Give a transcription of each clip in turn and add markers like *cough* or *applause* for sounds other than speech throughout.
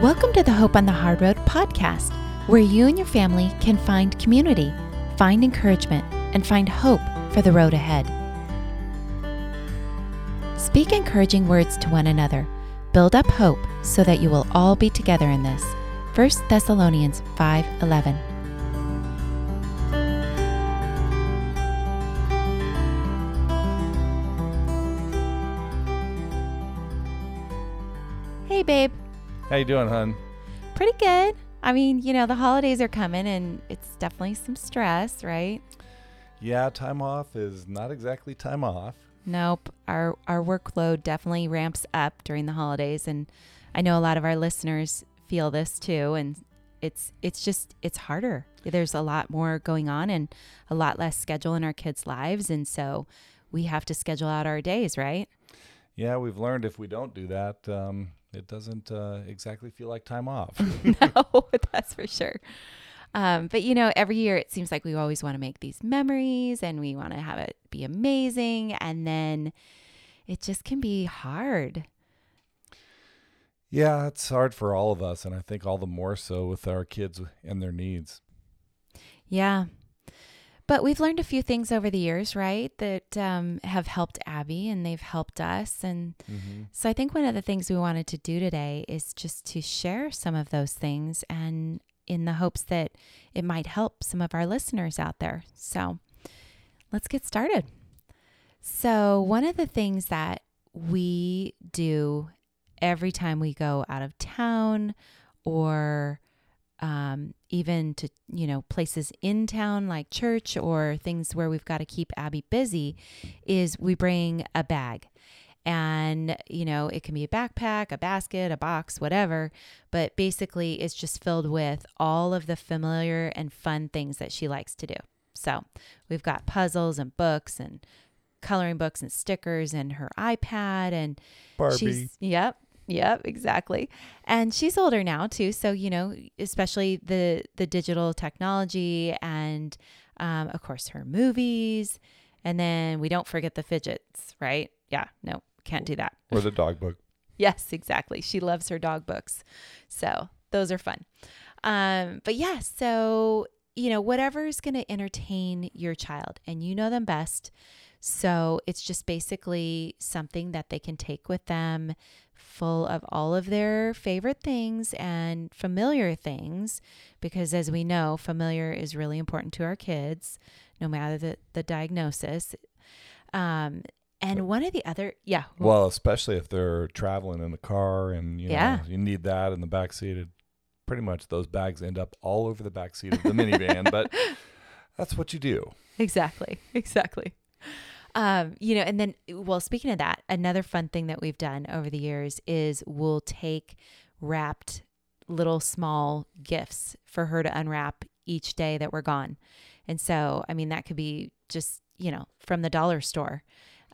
Welcome to the Hope on the Hard Road podcast, where you and your family can find community, find encouragement, and find hope for the road ahead. Speak encouraging words to one another. Build up hope so that you will all be together in this. 1 Thessalonians 5:11. Hey babe. How you doing, hun? Pretty good. I mean, you know, the holidays are coming and it's definitely some stress, right? Yeah, time off is not exactly time off. Nope. Our our workload definitely ramps up during the holidays and I know a lot of our listeners feel this too and it's it's just it's harder. There's a lot more going on and a lot less schedule in our kids' lives and so we have to schedule out our days, right? Yeah, we've learned if we don't do that, um, it doesn't uh, exactly feel like time off. *laughs* *laughs* no, *laughs* that's for sure. Um, but you know, every year it seems like we always want to make these memories and we want to have it be amazing. And then it just can be hard. yeah, it's hard for all of us, and I think all the more so with our kids and their needs. Yeah. But we've learned a few things over the years, right, that um, have helped Abby and they've helped us. And Mm-hmm. so I think one of the things we wanted to do today is just to share some of those things and in the hopes that it might help some of our listeners out there. So let's get started. So, one of the things that we do every time we go out of town or um, even to you know places in town like church or things where we've got to keep Abby busy is we bring a bag and you know it can be a backpack a basket a box whatever but basically it's just filled with all of the familiar and fun things that she likes to do so we've got puzzles and books and coloring books and stickers and her ipad and Barbie. She's, yep, yep, exactly. And she's older now too, so you know, especially the the digital technology and um, of course her movies, and then we don't forget the fidgets, right? Yeah, no, can't do that. or the *laughs* dog book. Yes, exactly. She loves her dog books, so those are fun. Um, but yeah, so you know, whatever is going to entertain your child, and you know them best. So it's just basically something that they can take with them, full of all of their favorite things and familiar things, because as we know, familiar is really important to our kids, no matter the, the diagnosis. Um, and one of the other, yeah, Well, especially if they're traveling in the car and you know Yeah. you need that in the back seat. It, pretty much those bags end up all over the back seat of the minivan, but *laughs* that's what you do. Exactly. Exactly. Um, you know, and then, well, speaking of that, another fun thing that we've done over the years is we'll take wrapped little small gifts for her to unwrap each day that we're gone. And so, I mean, that could be just, you know, from the dollar store.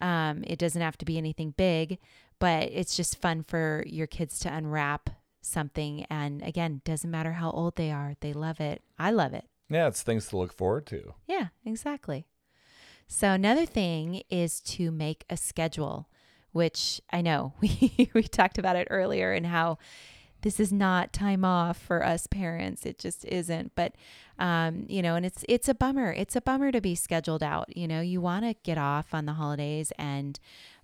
Um, it doesn't have to be anything big, but it's just fun for your kids to unwrap something. And again, doesn't matter how old they are, they love it. I love it. Yeah, it's things to look forward to. Yeah, exactly. So another thing is to make a schedule, which I know *laughs* we we talked about it earlier and how this is not time off for us parents. It just isn't. But um, you know, and it's it's a bummer. It's a bummer to be scheduled out. You know, you want to get off on the holidays and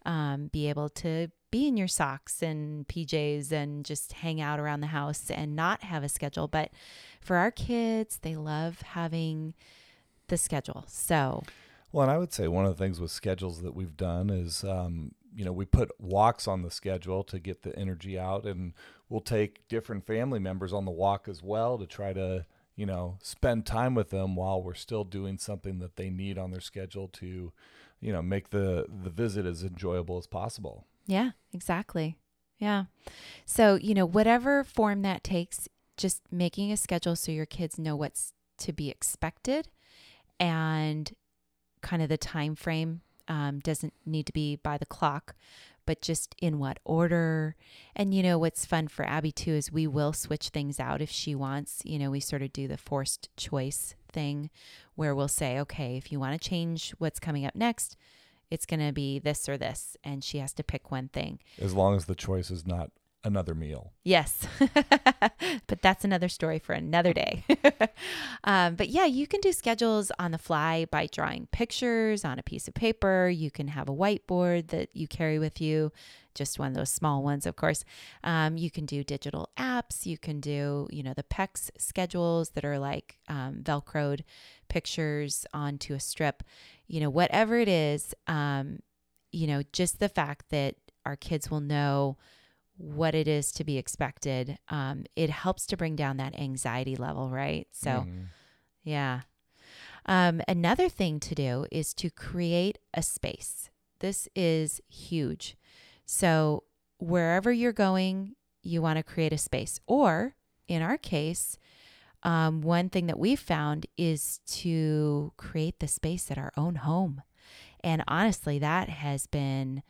um, be able to be in your socks and PJs and just hang out around the house and not have a schedule. But for our kids, they love having the schedule. So, Well, and I would say one of the things with schedules that we've done is, um, you know, we put walks on the schedule to get the energy out, and we'll take different family members on the walk as well to try to, you know, spend time with them while we're still doing something that they need on their schedule to, you know, make the the visit as enjoyable as possible. yeah, exactly. Yeah. So, you know, whatever form that takes, just making a schedule so your kids know what's to be expected and kind of the time frame um, doesn't need to be by the clock but just in what order. And you know what's fun for abby too is we will switch things out if she wants. You know we sort of do the forced choice thing where we'll say okay if you want to change what's coming up next it's going to be this or this and she has to pick one thing. As long as the choice is not another meal. Yes. *laughs* but that's another story for another day. *laughs* um, but yeah, you can do schedules on the fly by drawing pictures on a piece of paper. You can have a whiteboard that you carry with you, just one of those small ones, of course. Um, you can do digital apps. You can do, you know, the PECS schedules that are like um, Velcroed pictures onto a strip. You know, whatever it is, um, you know, just the fact that our kids will know what it is to be expected, um, it helps to bring down that anxiety level, right? So, Mhm. yeah. Um, another thing to do is to create a space. This is huge. So, wherever you're going, you want to create a space. Or in our case, um, one thing that we've found is to create the space at our own home. And honestly, that has been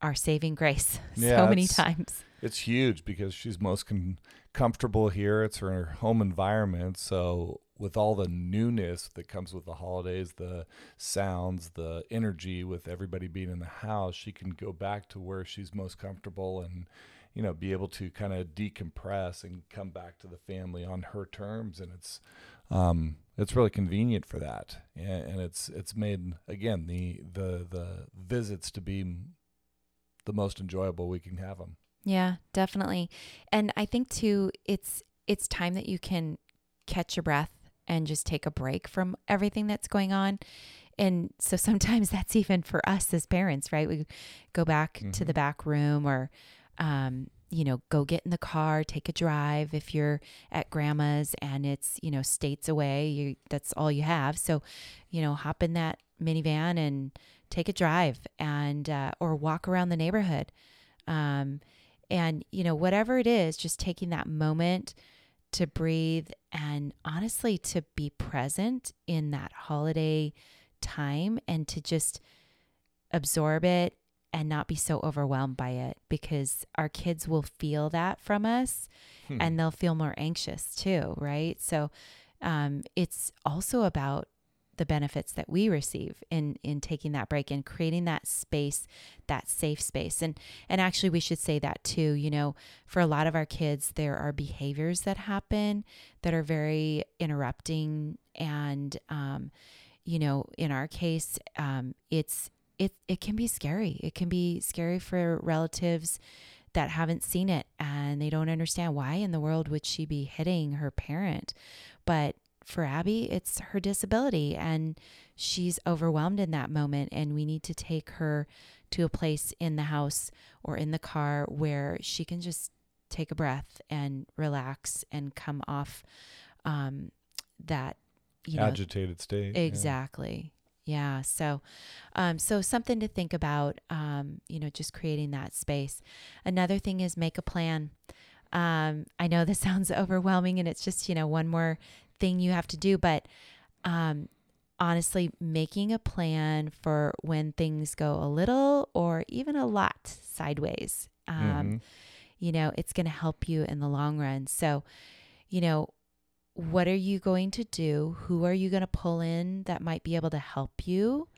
our saving grace *laughs* Yeah, so many times. It's huge because she's most con- comfortable here. It's her home environment. So, with all the newness that comes with the holidays, the sounds, the energy with everybody being in the house, she can go back to where she's most comfortable and, you know, be able to kind of decompress and come back to the family on her terms. And it's, um, it's really convenient for that, and, and it's it's made again the the the visits to be the most enjoyable we can have them. Yeah, definitely. And I think too it's it's time that you can catch your breath and just take a break from everything that's going on. And so *laughs* sometimes that's even for us as parents, right? We go back to Mhm. the back room or um you know, go get in the car, take a drive if you're at grandma's and it's, you know, states away, you that's all you have. So, you know, hop in that minivan and take a drive and uh, or walk around the neighborhood. Um and, you know, whatever it is, just taking that moment to breathe and honestly to be present in that holiday time and to just absorb it and not be so overwhelmed by it because our kids will feel that from us Hmm. and they'll feel more anxious too, right? So um, it's also about the benefits that we receive in in taking that break and creating that space, that safe space. And and actually we should say that too, you know, for a lot of our kids there are behaviors that happen that are very interrupting and um you know, in our case, um it's it it can be scary. It can be scary for relatives that haven't seen it and they don't understand why in the world would she be hitting her parent. But for Abby, it's her disability and she's overwhelmed in that moment and we need to take her to a place in the house or in the car where she can just take a breath and relax and come off um, that you know agitated state. yeah. Exactly. Yeah. So, um, so something to think about. Um, you know, just creating that space. Another thing is make a plan. Um, I know this *laughs* sounds overwhelming, and it's just you know one more thing you have to do, but um, honestly, making a plan for when things go a little or even a lot sideways. Um, Mhm. you know, it's going to help you in the long run. So, you know, what are you going to do? Who are you going to pull in that might be able to help you?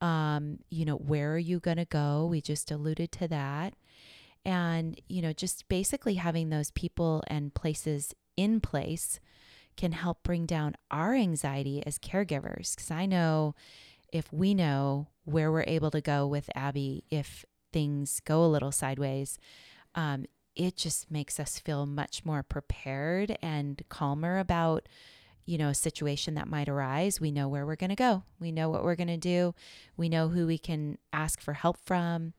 Um, you know, where are you going to go? We just alluded to that. And, you know, just basically having those people and places in place can help bring down our anxiety as caregivers. Because I know if we know where we're able to go with Abby, if things go a little sideways, um, it just makes us feel much more prepared and calmer about you know a situation that might arise. We know where we're going to go. We know what we're going to do. We know who we can ask for help from.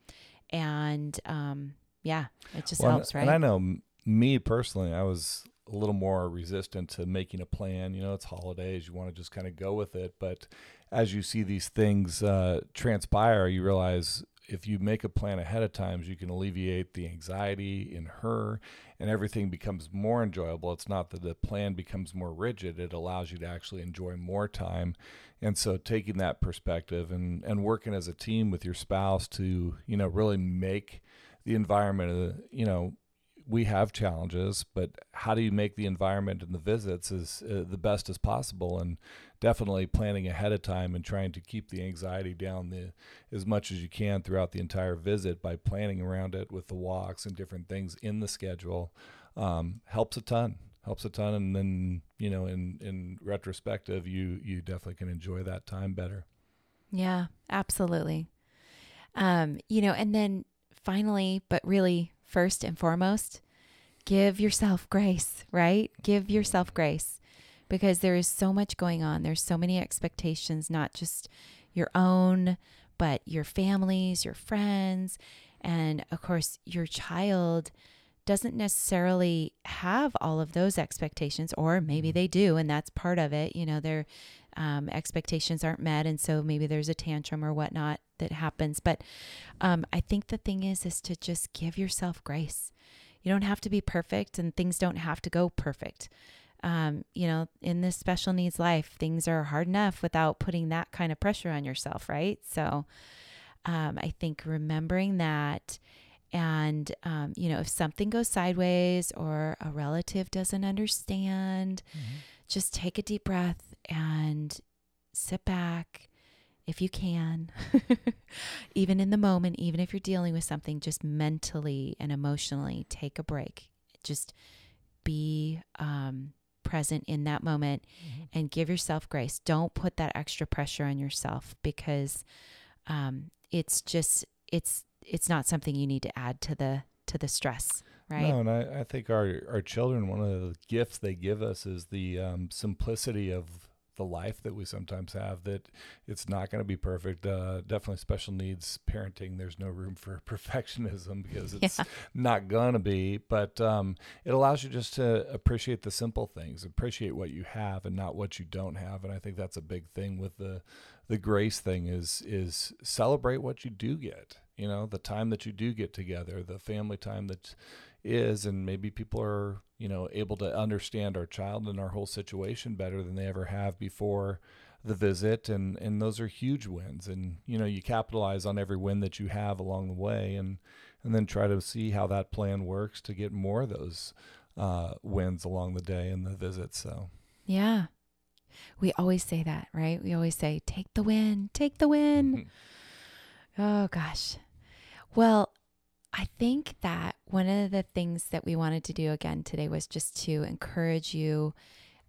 And um, yeah it just Well, helps right? And I know m- me personally, I was a little more resistant to making a plan. You know, it's holidays; you want to just kind of go with it. But as you see these things uh, transpire, you realize if you make a plan ahead of times, you can alleviate the anxiety in her, and everything becomes more enjoyable. It's not that the plan becomes more rigid; it allows you to actually enjoy more time. And so, taking that perspective and and working as a team with your spouse to you know really make the environment, uh, you know, we have challenges, but how do you make the environment and the visits as uh, the best as possible? And definitely planning ahead of time and trying to keep the anxiety down the, as much as you can throughout the entire visit by planning around it with the walks and different things in the schedule um, helps a ton. Helps a ton, and then you know, in in retrospective, you you definitely can enjoy that time better. Yeah, absolutely. Um, you know, and then finally, but really first and foremost, give yourself grace, right? Give yourself grace because there is so much going on. There's so many expectations, not just your own, but your families, your friends, and of course, your child doesn't necessarily have all of those expectations, or maybe they do, and that's part of it. You know, their um, expectations aren't met, and so maybe there's a tantrum or whatnot that happens. But um, I think the thing is, is to just give yourself grace. You don't have to be perfect, and things don't have to go perfect. Um, you know, in this special needs life, things are hard enough without putting that kind of pressure on yourself, right? So, um, I think remembering that and, um, you know, if something goes sideways or a relative doesn't understand, mm-hmm. just take a deep breath and sit back if you can. *laughs* even in the moment, even if you're dealing with something, just mentally and emotionally take a break. Just be um, present in that moment mm-hmm. and give yourself grace. Don't put that extra pressure on yourself because um, it's just, it's it's not something you need to add to the to the stress right no and i, I think our our children one of the gifts they give us is the um, simplicity of the life that we sometimes have that it's not going to be perfect uh, definitely special needs parenting there's no room for *laughs* perfectionism because it's yeah. not going to be but um, it allows you just to appreciate the simple things appreciate what you have and not what you don't have and i think that's a big thing with the the grace thing is is celebrate what you do get you know the time that you do get together the family time that is and maybe people are you know able to understand our child and our whole situation better than they ever have before the visit and and those are huge wins. And you know you capitalize on every win that you have along the way and and then try to see how that plan works to get more of those uh, wins along the day and the visit so. Yeah. We always say that right? We always say take the win take the win. Oh gosh. Well, I think that one of the things that we wanted to do again today was just to encourage you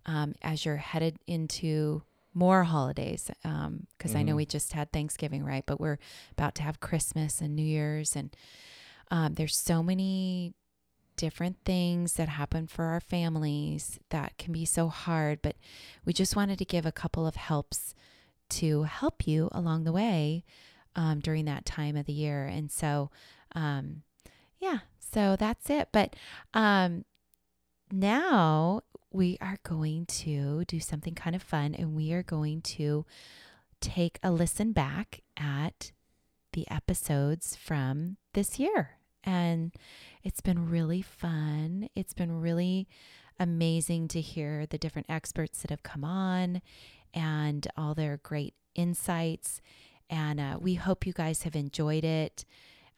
um, as you're headed into more holidays. Because um, mm-hmm. I know mm-hmm. we just had Thanksgiving, right? But we're about to have Christmas and New Year's. And um, there's so many different things that happen for our families that can be so hard. But we just wanted to give a couple of helps to help you along the way um, during that time of the year. And so, um, yeah, so that's it. But um, now we are going to do something kind of fun and we are going to take a listen back at the episodes from this year. And it's been really fun. It's been really amazing to hear the different experts that have come on and all their great insights and uh, we hope you guys have enjoyed it.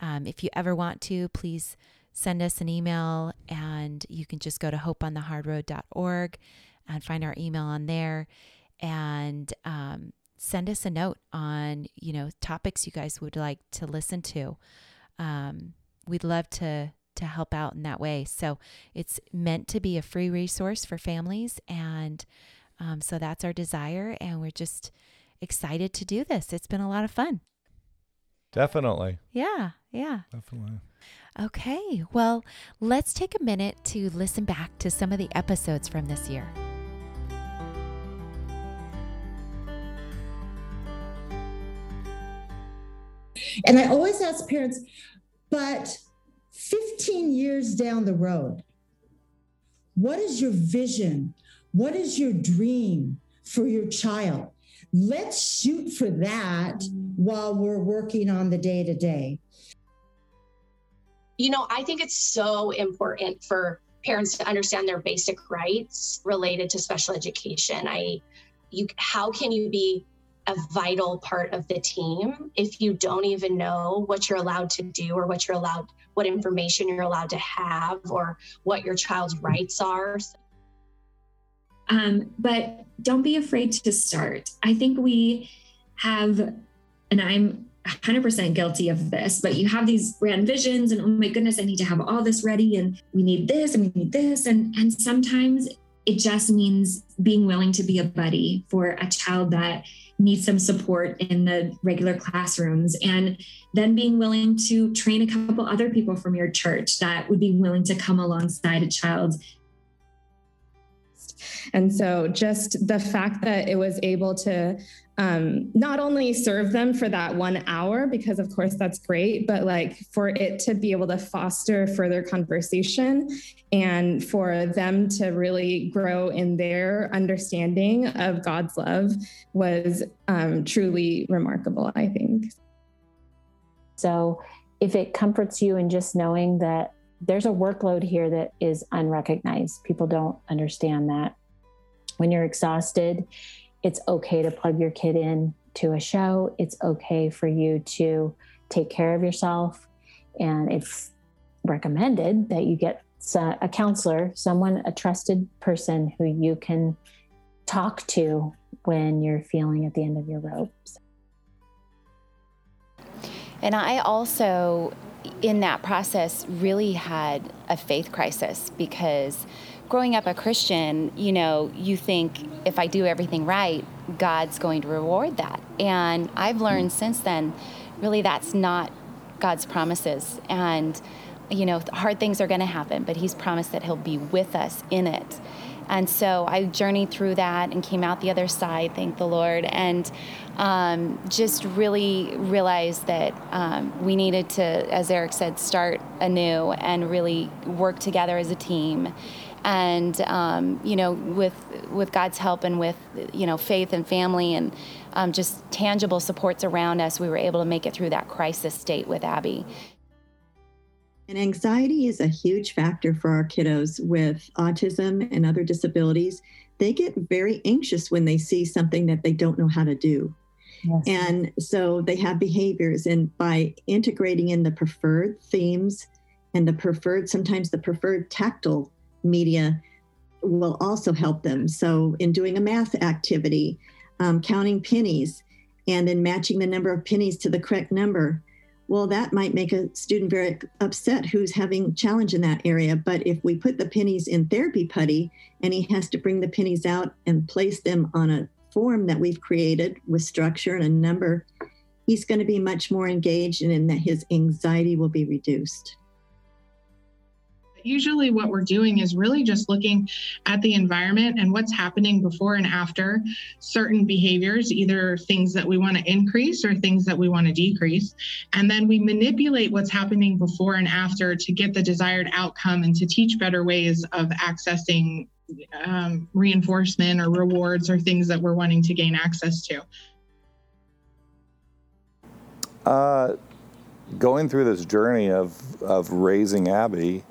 Um, if you ever want to, please send us an email and you can just go to hopeonthehardroad.org and find our email on there and um, send us a note on you know topics you guys would like to listen to um, we'd love to to help out in that way so it's meant to be a free resource for families and um, so that's our desire and we're just excited to do this. It's been a lot of fun. Definitely. Yeah, yeah. Definitely. Okay, well, let's take a minute to listen back to some of the episodes from this year. And I always ask parents, but 15 years down the road, what is your vision? What is your dream for your child? let's shoot for that while we're working on the day to day. You know, I think it's so important for parents to understand their basic rights related to special education. I you how can you be a vital part of the team if you don't even know what you're allowed to do or what you're allowed what information you're allowed to have or what your child's rights are um, but don't be afraid to start i think we have and i'm 100% guilty of this, but you have these grand visions and oh my goodness, I need to have all this ready and we need this and we need this. And, and sometimes it just means being willing to be a buddy for a child that needs some support in the regular classrooms and then being willing to train a couple other people from your church that would be willing to come alongside a child and so just the fact that it was able to um, not only serve them for that one hour, because of course that's great, but like for it to be able to foster further conversation and for them to really grow in their understanding of God's love was um, truly remarkable, I think. So if it comforts you in just knowing that there's a workload here that is unrecognized, people don't understand that. When you're exhausted, it's okay to plug your kid in to a show. It's okay for you to take care of yourself. And it's recommended that you get a counselor, someone, a trusted person who you can talk to when you're feeling at the end of your ropes. And I also, in that process, really had a faith crisis because growing up a Christian, you know, you think if I do everything right, God's going to reward that. And I've learned since then, really, that's not God's promises. And, you know, hard things are going to happen, but He's promised that He'll be with us in it. And so I journeyed through that and came out the other side, thank the Lord, and um, just really realized that um, we needed to, as Eric said, start anew and really work together as a team and um, you know with with God's help and with you know faith and family and um, just tangible supports around us, we were able to make it through that crisis state with Abby. And anxiety is a huge factor for our kiddos with autism and other disabilities. They get very anxious when they see something that they don't know how to do. Yes. And so they have behaviors. And by integrating in the preferred themes and the preferred, sometimes the preferred tactile media will also help them. So, in doing a math activity, um, counting pennies, and then matching the number of pennies to the correct number, well, that might make a student very upset who's having challenge in that area. But if we put the pennies in therapy putty and he has to bring the pennies out and place them on a form that we've created with structure and a number, he's going to be much more engaged and in that his anxiety will be reduced usually what we're doing is really just looking at the environment and what's happening before and after certain behaviors, either things that we want to increase or things that we want to decrease. And then we manipulate what's happening before and after to get the desired outcome and to teach better ways of accessing um, reinforcement or rewards or things that we're wanting to gain access to. Uh, going through this journey of, of raising Abby,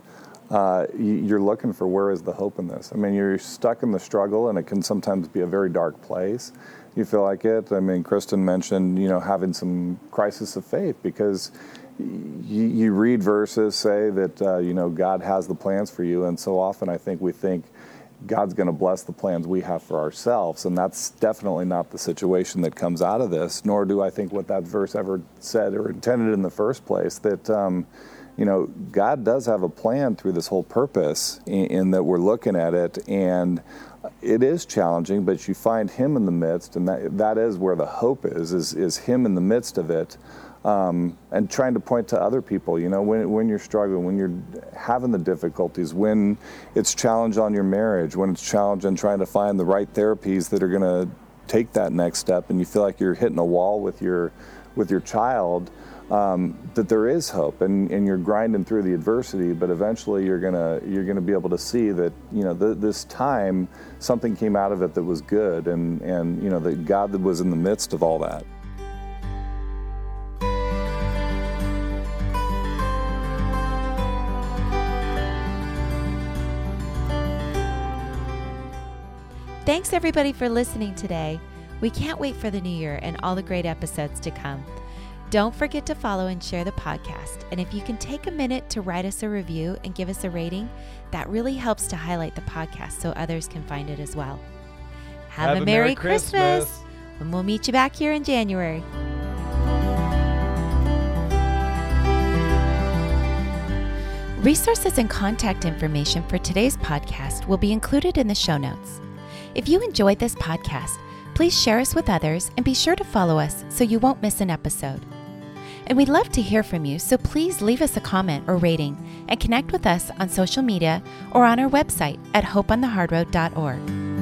uh, you're looking for where is the hope in this. I mean, you're stuck in the struggle, and it can sometimes be a very dark place. You feel like it. I mean, Kristen mentioned you know having some crisis of faith because you, you read verses say that uh, you know God has the plans for you, and so often I think we think God's going to bless the plans we have for ourselves, and that's definitely not the situation that comes out of this. Nor do I think what that verse ever said or intended in the first place. That um, you know, God does have a plan through this whole purpose in, in, that we're looking at it, and it is challenging, but you find Him in the midst, and that, that is where the hope is, is, is Him in the midst of it, um, and trying to point to other people, you know, when, when you're struggling, when you're having the difficulties, when it's challenge on your marriage, when it's challenge on trying to find the right therapies that are going to take that next step, and you feel like you're hitting a wall with your, with your child, um, that there is hope and, and you're grinding through the adversity but eventually you're gonna you're gonna be able to see that you know th- this time something came out of it that was good and and you know that god was in the midst of all that Thanks everybody for listening today. We can't wait for the new year and all the great episodes to come. Don't forget to follow and share the podcast. And if you can take a minute to write us a review and give us a rating, that really helps to highlight the podcast so others can find it as well. Have, a, Merry, Christmas. And we'll meet you back here in January. Resources and contact information for today's podcast will be included in the show notes. If you enjoyed this podcast, please share us with others and be sure to follow us so you won't miss an episode. And we'd love to hear from you, so please leave us a comment or rating and connect with us on social media or on our website at hopeonthehardroad.org.